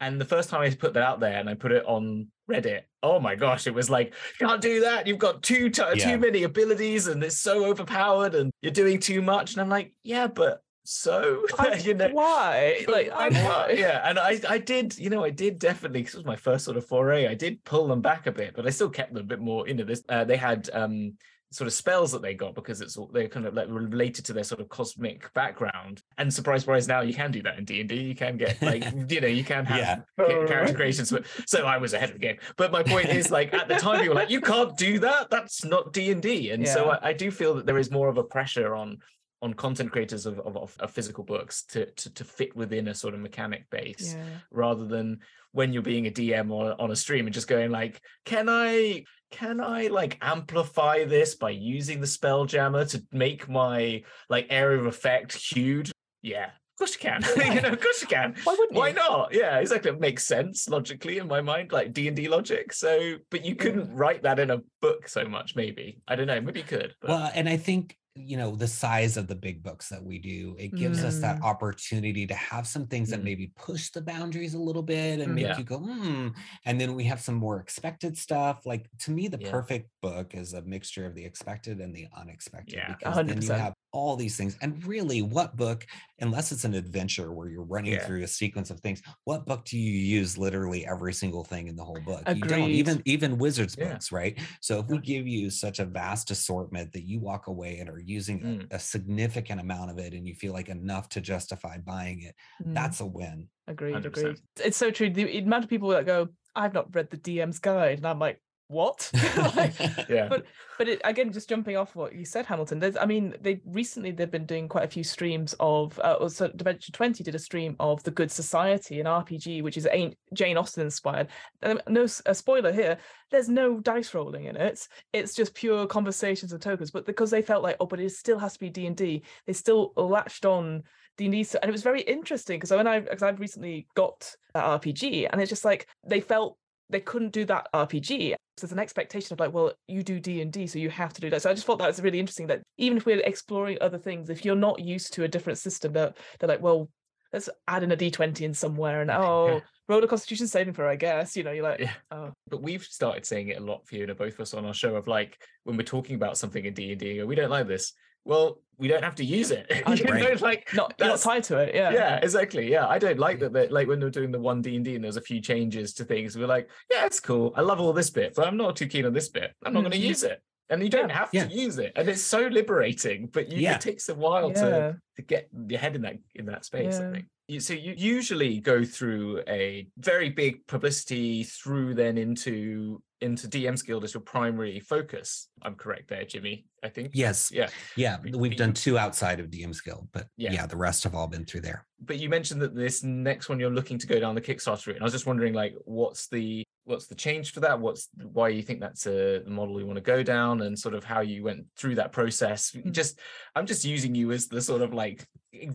And the first time I put that out there and I put it on Reddit, oh my gosh, it was like, can't do that. You've got too t- Yeah. too many abilities and it's so overpowered and you're doing too much. And I'm like, yeah, but so [laughs] I- you know. why? [laughs] Like, why I'm yeah, and I, I did, you know, I did definitely. This was my first sort of foray. I did pull them back a bit, but I still kept them a bit more into this. Uh, they had um sort of spells that they got because it's all they're kind of like related to their sort of cosmic background. And surprise, surprise! Now you can do that in D and D. You can get like [laughs] you know you can have Yeah. ca- character creations. But so I was ahead of the game. But my point is, like at the time, you were like, you can't do that. That's not D and D. And so I, I do feel that there is more of a pressure on on content creators of, of, of, physical books to, to to fit within a sort of mechanic base Yeah. rather than when you're being a DM on, on a stream and just going like, can I can I like amplify this by using the Spelljammer to make my like area of effect huge? Yeah, of course you can. [laughs] you know, of course you can. Why wouldn't Why you? not? Yeah, exactly. It makes sense logically in my mind, like D and D logic. So, but you couldn't write that in a book so much. Maybe I don't know. Maybe you could. But well and i think you know the size of the big books that we do it gives us that Mm. opportunity to have some things that Mm. maybe push the boundaries a little bit and Mm. make Yeah. you go hmm and then we have some more expected stuff like to me the Yeah. perfect book is a mixture of the expected and the unexpected Yeah. because then you have all these things and really what book unless it's an adventure where you're running Yeah. through a sequence of things what book do you use literally every single thing in the whole book you don't even even wizards books right so if we give you such a vast assortment that you walk away and are using a- Mm. a, significant amount of it and you feel like enough to justify buying it, Mm, that's a win. agreed, 100%. agreed. It's so true. The amount of people that go, I've not read the DM's guide, and I'm like, what? [laughs] Like, [laughs] Yeah. But but it, again, just jumping off what you said, Hamilton. There's, I mean, they recently they've been doing quite a few streams of. Uh, also, Dimension Twenty did a stream of the Good Society, an RPG which is ain't Jane Austen inspired. Um, no a spoiler here. There's no dice rolling in it. It's just pure conversations and tokens. But because they felt like, oh, but it still has to be D and D, they still latched on D and D, and it was very interesting because when I because I've recently got that RPG, and it's just like they felt they couldn't do that RPG. So there's an expectation of like, well, you do D and D, so you have to do that. So I just thought that was really interesting. That even if we're exploring other things, if you're not used to a different system, they're, they're like, well, let's add in a D20 in somewhere, and [laughs] oh, roll a Constitution saving throw, I guess. You know, you're like, Yeah. oh, but we've started saying it a lot, Fiona, both of us on our show of like when we're talking about something in D and D, we don't like this. Well, we don't have to use it. I [laughs] you know, like not not tied to it. Yeah. yeah, exactly. Yeah, I don't like that. That like when they're doing the one D and D and there's a few changes to things, we're like, yeah, it's cool. I love all this bit, but I'm not too keen on this bit. I'm not going to mm. use it, and you don't Yeah. have Yeah. to use it, and it's so liberating. But you, Yeah. it takes a while to to get your head in that in that space. I think. You, so you usually go through a very big publicity through then into into DM's Guild as your primary focus. I'm correct there, Jimmy. I think. Yes. Yeah. Yeah. We've done two outside of DM's Guild, but Yeah. yeah. the rest have all been through there. but you mentioned that this next one you're looking to go down the Kickstarter route, and I was just wondering, like, what's the what's the change for that? What's why you think that's a model you want to go down, and sort of how you went through that process? Mm. Just, I'm just using you as the sort of like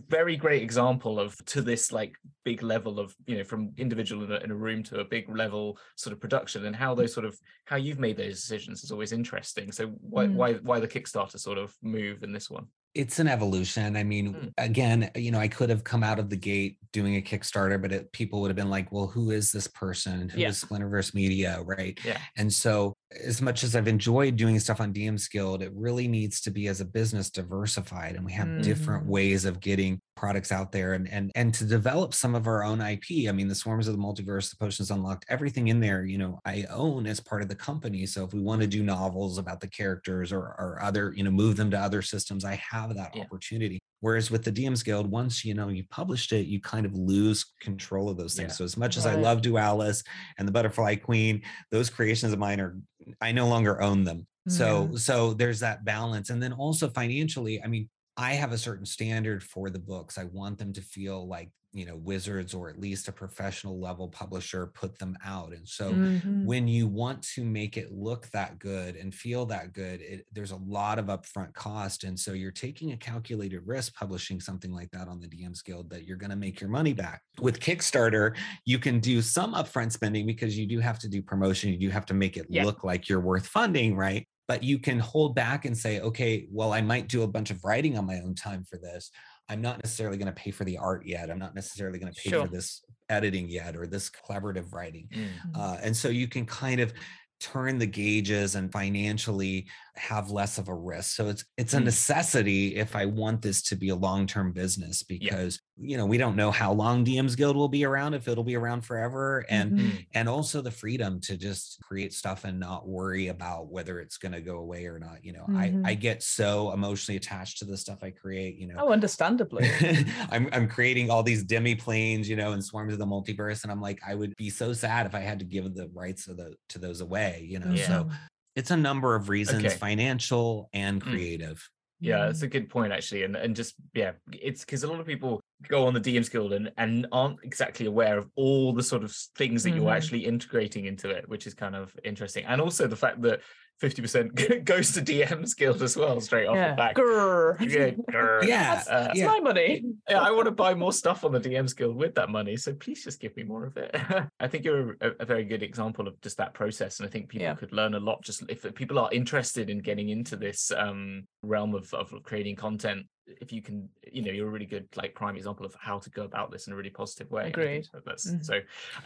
very great example of to this like big level of you know from individual in a, in a room to a big level sort of production, and how those sort of how you've made those decisions is always interesting. So why Mm. why why the Kickstarter sort of move in this one? It's an evolution. I mean, Mm. again, you know, I could have come out of the gate doing a Kickstarter, but it, people would have been like, well, who is this person? Who is Yeah. Splinterverse Media? Right. Yeah. And so, as much as I've enjoyed doing stuff on DM's Guild, it really needs to be as a business diversified, and we have different Mhm. ways of getting products out there, and and and to develop some of our own IP. I mean, the Swarms of the Multiverse, the Potions Unlocked, everything in there, you know, I own as part of the company. So if we want to do novels about the characters or or other, you know, move them to other systems, I have that Yeah. opportunity. Whereas with the DM's Guild, once you know you published it, you kind of lose control of those things. Yeah. So as much as I love Dualis and the Butterfly Queen, those creations of mine are I no longer own them. So so there's that balance. And then also financially, I mean, I have a certain standard for the books. I want them to feel like, you know, wizards or at least a professional level publisher put them out. And so Mhm. when you want to make it look that good and feel that good, it, there's a lot of upfront cost. And so you're taking a calculated risk publishing something like that on the DM's Guild that you're going to make your money back. With Kickstarter, you can do some upfront spending because you do have to do promotion. You do have to make it Yeah. look like you're worth funding, right? But you can hold back and say, okay, well, I might do a bunch of writing on my own time for this. I'm not necessarily going to pay for the art yet. I'm not necessarily going to pay Sure. for this editing yet or this collaborative writing. Mm. Uh, and so you can kind of turn the gauges and financially have less of a risk. So it's it's a Mm. necessity if I want this to be a long-term business because you know we don't know how long DM's Guild will be around if it'll be around forever and Mhm. Mm. and also the freedom to just create stuff and not worry about whether it's going to go away or not. You know, Mhm. I I get so emotionally attached to the stuff I create, you know. Oh, understandably. [laughs] I'm I'm creating all these demi planes, you know, and swarms of the multiverse, and I'm like, I would be so sad if I had to give the rights of the to those away, you know. Yeah. So it's a number of reasons, Okay. financial and Mm. creative. Yeah, that's Mhm. a good point actually, and and just yeah, it's because a lot of people go on the DM's Guild and and aren't exactly aware of all the sort of things that you're Mhm. actually integrating into it, which is kind of interesting, and also the fact that fifty percent [laughs] goes to DM's Guild as well, straight off yeah. the back. Grrr. Yeah, [laughs] grr. Yeah, That's, uh, that's yeah. my money. yeah, I want to buy more stuff on the DM's Guild with that money, so please just give me more of it. [laughs] I think you're a, a very good example of just that process, and I think people Yeah. could learn a lot. Just if people are interested in getting into this um, realm of, of creating content, if you can, you know, you're a really good like prime example of how to go about this in a really positive way. and I think Agreed. that That's Mhm. so.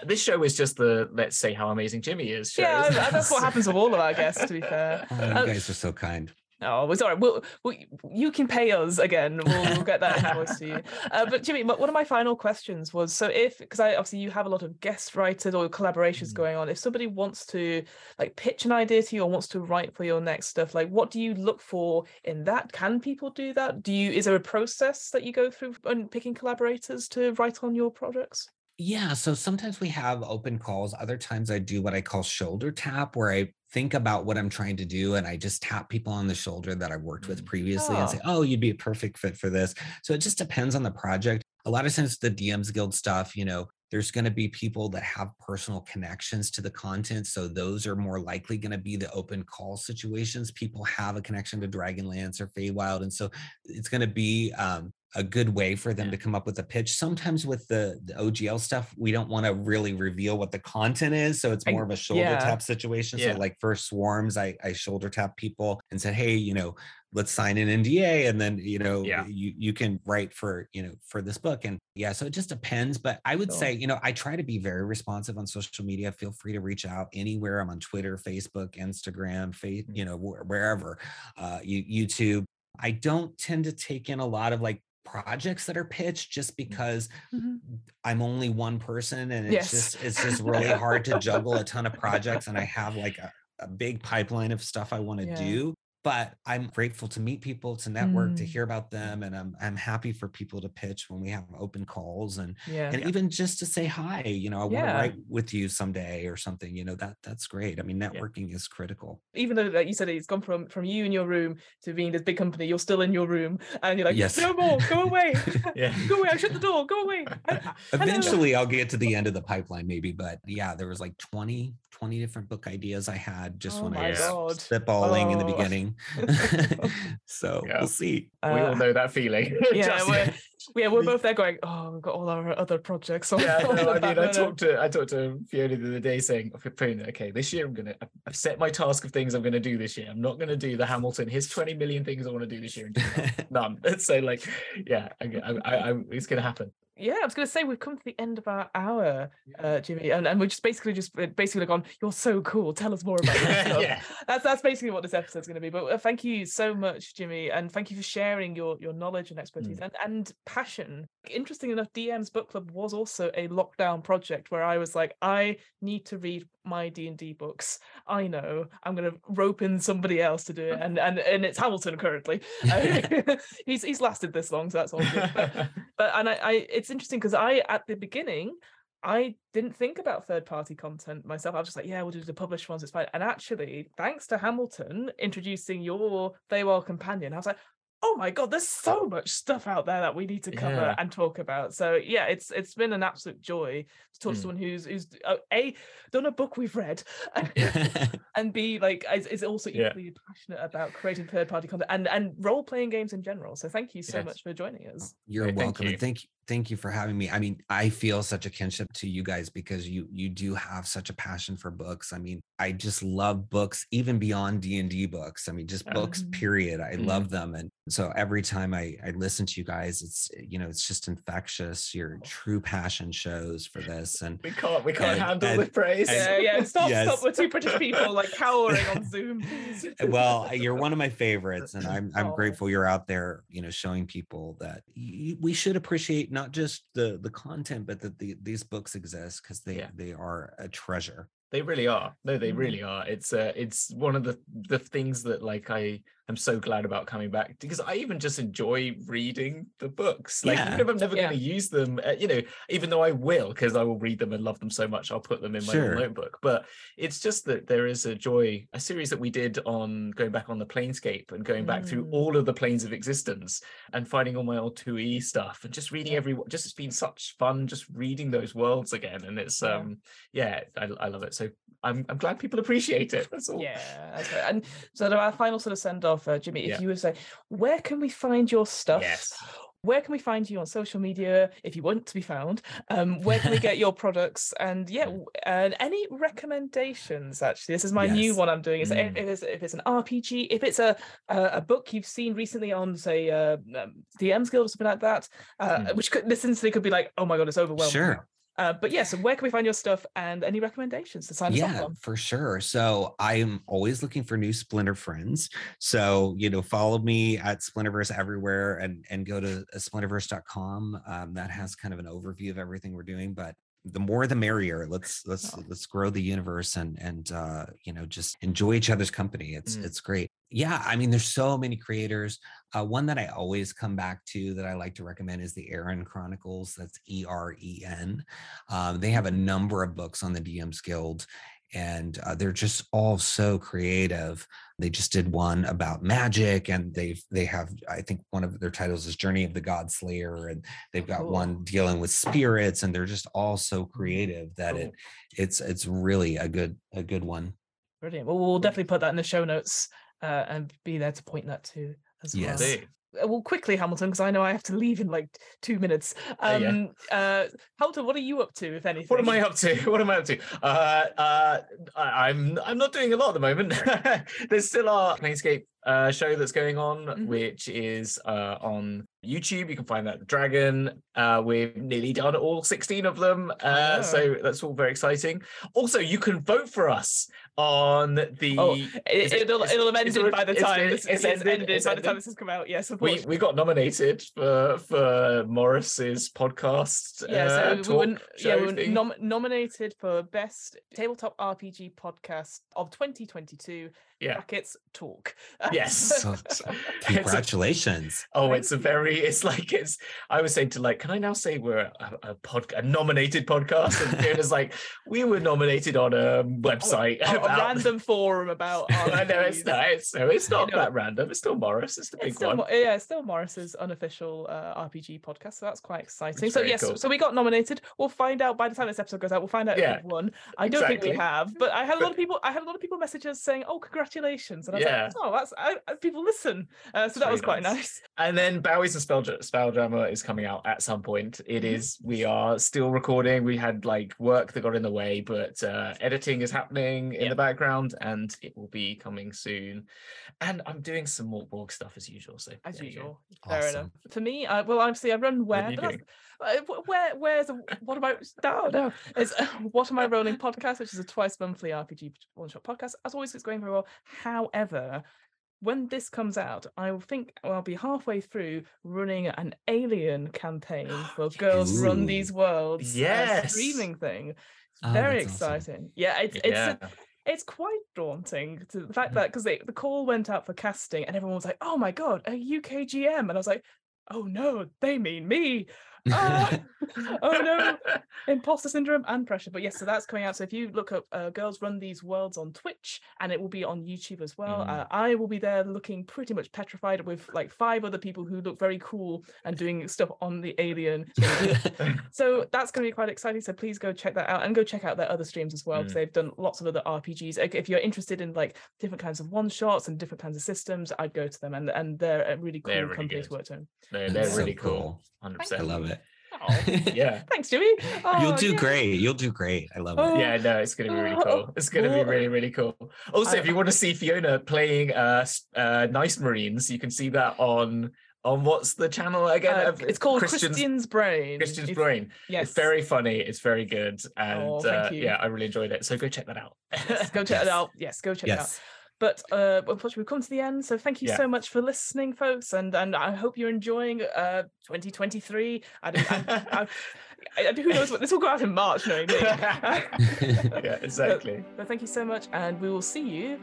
This show is just the let's say how amazing Jimmy is. Show, Yeah, isn't I- it? that's what [laughs] happens with all of our guests, to be fair. Oh, you Um, guys are so kind. Oh, it's all right. We'll, we'll, you can pay us again. We'll, we'll get that invoice to you. [laughs] Uh, but Jimmy, one of my final questions was: so if, because I obviously you have a lot of guest writers or collaborations mm. going on, if somebody wants to like pitch an idea to you or wants to write for your next stuff, like what do you look for in that? Can people do that? Do you? Is there a process that you go through when picking collaborators to write on your projects? Yeah. So sometimes we have open calls. Other times I do what I call shoulder tap, where I think about what I'm trying to do and I just tap people on the shoulder that I've worked with mm. previously oh. and say, oh, you'd be a perfect fit for this. So it just depends on the project. A lot of times the DMs Guild stuff, you know, there's going to be people that have personal connections to the content. So those are more likely going to be the open call situations. People have a connection to Dragonlance or Feywild. And so it's going to be um, a good way for them yeah. to come up with a pitch. Sometimes with the, the OGL stuff, we don't want to really reveal what the content is. So it's more I, of a shoulder yeah. tap situation. Yeah. So like for swarms, I, I shoulder tap people and said, Hey, you know, let's sign an NDA and then, you know, you, you can write for, you know, for this book. And yeah, so it just depends. But I would cool. say, you know, I try to be very responsive on social media. Feel free to reach out anywhere. I'm on Twitter, Facebook, Instagram, face, mm. you know, wherever, uh, YouTube. I don't tend to take in a lot of like projects that are pitched just mm. because mm-hmm. I'm only one person and it's yes. just it's just [laughs] really hard to juggle a ton of projects and I have like a, a big pipeline of stuff I want to yeah. do but I'm grateful to meet people, to network, mm. to hear about them, and I'm I'm happy for people to pitch when we have open calls and yeah. and even just to say hi. You know, I want to write with you someday or something. You know that that's great. I mean, networking yeah. is critical. Even though like you said it's gone from from you in your room to being this big company, you're still in your room, and you're like, yes, no more, go away, [laughs] [laughs] go away, I shut the door, go away. [laughs] Eventually, I'll get to the end of the pipeline, maybe, but yeah, there was like 20 20 different book ideas I had just oh when I was God. spitballing oh. in the oh. [laughs] so yeah. we'll see. Uh, we all know that feeling. [laughs] Yeah, we're, yeah, we're both there going, oh, we've got all our other projects. On, yeah, no, I mean, I talked to I talked to Fiona the other day saying, okay, this year I'm gonna I've set my task of things I'm gonna do this year. I'm not gonna do the Hamilton. Here's 20 million things I want to do this year and [laughs] none. so like, yeah, I, I, I, it's gonna happen yeah, I was going to say we've come to the end of our hour, uh, Jimmy, and, and we're just basically just basically gone. You're so cool. Tell us more about yourself. [laughs] yeah, that's that's basically what this episode's going to be. But uh, thank you so much, Jimmy, and thank you for sharing your your knowledge and expertise mm. and and passion. Interesting enough, DM's book club was also a lockdown project where I was like, I need to read my D and D books. I know I'm going to rope in somebody else to do it, and and and it's Hamilton currently. Uh, [laughs] [laughs] he's he's lasted this long, so that's all good. But, [laughs] but and I, I it's interesting because I at the beginning I didn't think about third party content myself. I was just like, yeah, we'll do the published ones, it's fine. And actually, thanks to Hamilton introducing your Feywild companion, I was like, oh my god, there's so much stuff out there that we need to cover yeah. and talk about. So yeah, it's it's been an absolute joy to talk mm. to someone who's who's uh, a done a book we've read, [laughs] [laughs] and b like is, is also equally yeah. passionate about creating third party content and and role playing games in general. So thank you so yes. much for joining us. You're welcome, thank you. and thank you thank you for having me. I mean, I feel such a kinship to you guys because you you do have such a passion for books. I mean, I just love books even beyond D&D books. I mean, just books mm-hmm. period. I mm-hmm. love them and so every time I I listen to you guys it's you know, it's just infectious. Your true passion shows for this and we can't we can't and, handle and, the praise. And, yeah, yeah, stop yes. stop. We're two British people like cowering on Zoom. [laughs] well, you're one of my favorites and I'm I'm oh. grateful you're out there, you know, showing people that we should appreciate not just the the content, but that the, these books exist because they yeah. they are a treasure. They really are. No, they mm. really are. It's uh, it's one of the the things that like I I'm so glad about coming back because I even just enjoy reading the books. Like yeah. even if I'm never yeah. going to use them, uh, you know, even though I will because I will read them and love them so much, I'll put them in my sure. notebook. But it's just that there is a joy, a series that we did on going back on the Planescape and going back through mm. all of the planes of existence and finding all my old 2E stuff and just reading every just it's been such fun just reading those worlds again. And it's yeah. um yeah, I, I love it. So I'm I'm glad people appreciate it. That's all. Yeah. And so our final sort of send off, uh, Jimmy, if yeah. you would say, where can we find your stuff? Yes. Where can we find you on social media if you want to be found? Um, where can we get your [laughs] products? And yeah, and any recommendations? Actually, this is my yes. new one I'm doing. Is mm. if, it's, if it's an RPG, if it's a a, book you've seen recently on say uh, um, DM's Guild or something like that, uh, mm. which could this instantly could be like, oh my god, it's overwhelming. Sure Uh, but yeah, so where can we find your stuff and any recommendations to sign us yeah up on? for sure so i'm always looking for new splinter friends so you know follow me at splinterverse everywhere and and go to uh, splinterverse.com um, that has kind of an overview of everything we're doing but the more the merrier let's let's Oh. let's grow the universe and and uh you know just enjoy each other's company it's Mm. it's great yeah i mean there's so many creators uh, one that i always come back to that i like to recommend is the Eren chronicles that's e-r-e-n um, they have a number of books on the dms guild and uh, they're just all so creative. They just did one about magic and they've they have i think one of their titles is journey of the god slayer and they've got Cool. one dealing with spirits and they're just all so creative that it it's it's really a good a good one. Brilliant. Well, we'll definitely put that in the show notes uh, and be there to point that to as Yes. well. Indeed. Uh, Well, quickly, Hamilton, because I know I have to leave in like two minutes. Uh, yeah. Um, uh, Hamilton, what are you up to, if anything? What am I up to? [laughs] What am I up to? Uh, uh, I, I'm I'm not doing a lot at the moment. [laughs] There's still our Planescape uh, show that's going on, Mhm. which is uh, on YouTube. You can find that Dragon. Uh, we've nearly done all 16 of them, uh, Oh. so that's all very exciting. Also, you can vote for us on the. Oh, It, it- it'll, have ended by the time it's- this it's it's ended, ended, it's by the time this has come out. Yes, we, we got nominated for for Morrus's podcast. yeah, uh, so we were, yeah, we were nom- nominated for best tabletop RPG podcast of 2022. Yeah. Brackets talk. [laughs] Yes. So- [laughs] It's a- congratulations Oh, it's a very, it's like, it's, I was saying to like, can I now say we're a, a pod, a nominated podcast? And Fiona's like, we were nominated on a website. a, a [laughs] random forum about. [laughs] I know it's RPGs. not, it's, no, it's not know, that random. It's still Morrus. It's the big It's still, one. Yeah, it's still Morrus's unofficial uh, RPG podcast, so that's quite exciting. It's so yes, cool. so we got nominated. We'll find out by the time this episode goes out. We'll find out Yeah, if we've won. I don't think we have, but I had a lot of people. I had a lot of people messages saying, "Oh, congratulations!" And I was Yeah. like, "Oh, that's I, I- people listen." Uh, so It's that was really quite nice. nice. And then Bowie's and Spell, Spelljammer is coming out at some point. It Mhm. we are still recording. We had like work that got in the way, but uh, editing is happening in Yeah. the background and it will be coming soon. And I'm doing some more Borg stuff as usual. So As there you go. usual, fair enough. For me, uh, well, obviously, I run What are where, you but that's, doing? uh, wh- where, where's a, what am I? No, no, it's [laughs] what am I rolling podcast, which is a twice monthly RPG one shot podcast. As always, it's going very well. However, when this comes out, I will think I'll be halfway through running an Alien campaign [gasps] for Girls Run These Worlds. Yes. streaming thing. It's Oh, very that's awesome. exciting. Yeah, it's it's Yeah. a- it's quite daunting to the fact Mm. that because the call went out for casting and everyone was like, "Oh my god, a UK GM," and I was like, "Oh no, they mean me." [laughs] Oh no, [laughs] imposter syndrome and pressure. But yes, so that's coming out. So if you look up uh, "Girls Run These Worlds" on Twitch, and it will be on YouTube as well. Mm. Uh, I will be there looking pretty much petrified with like five other people who look very cool and doing stuff on the Alien. [laughs] So that's going to be quite exciting. So please go check that out and go check out their other streams as well because Mm. they've done lots of other RPGs. If you're interested in like different kinds of one shots and different kinds of systems, I'd go to them and and they're a really cool They're really company to work to. they're, they're really cool. cool. 100%. I love it. Oh, Yeah. [laughs] thanks, Jimmy. You'll Oh, do yeah. great. You'll do great. I love Oh, it. Yeah, no, it's going to be really Oh, cool. It's going to be really, really cool. Also, I- if you want to see Fiona playing uh, uh, Nice Marines, you can see that on on what's the channel again? Uh, it's called Christian's, Christian's Brain. Christian's If- Brain. Yes, It's very funny. It's very good, and Oh, thank uh, you. yeah, I really enjoyed it. So go check that out. yes, go check it out. Yes, go check it out. But uh, unfortunately, we've come to the end. So thank you Yeah. so much for listening, folks, and and I hope you're enjoying uh 2023. I don't, I, I, I, who knows what this will go out in March, knowing me. [laughs] yeah, [laughs] exactly. But thank you so much, and we will see you.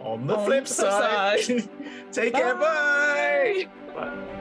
On the On flip the flip side, side. [laughs] take care. Bye. Bye. Bye.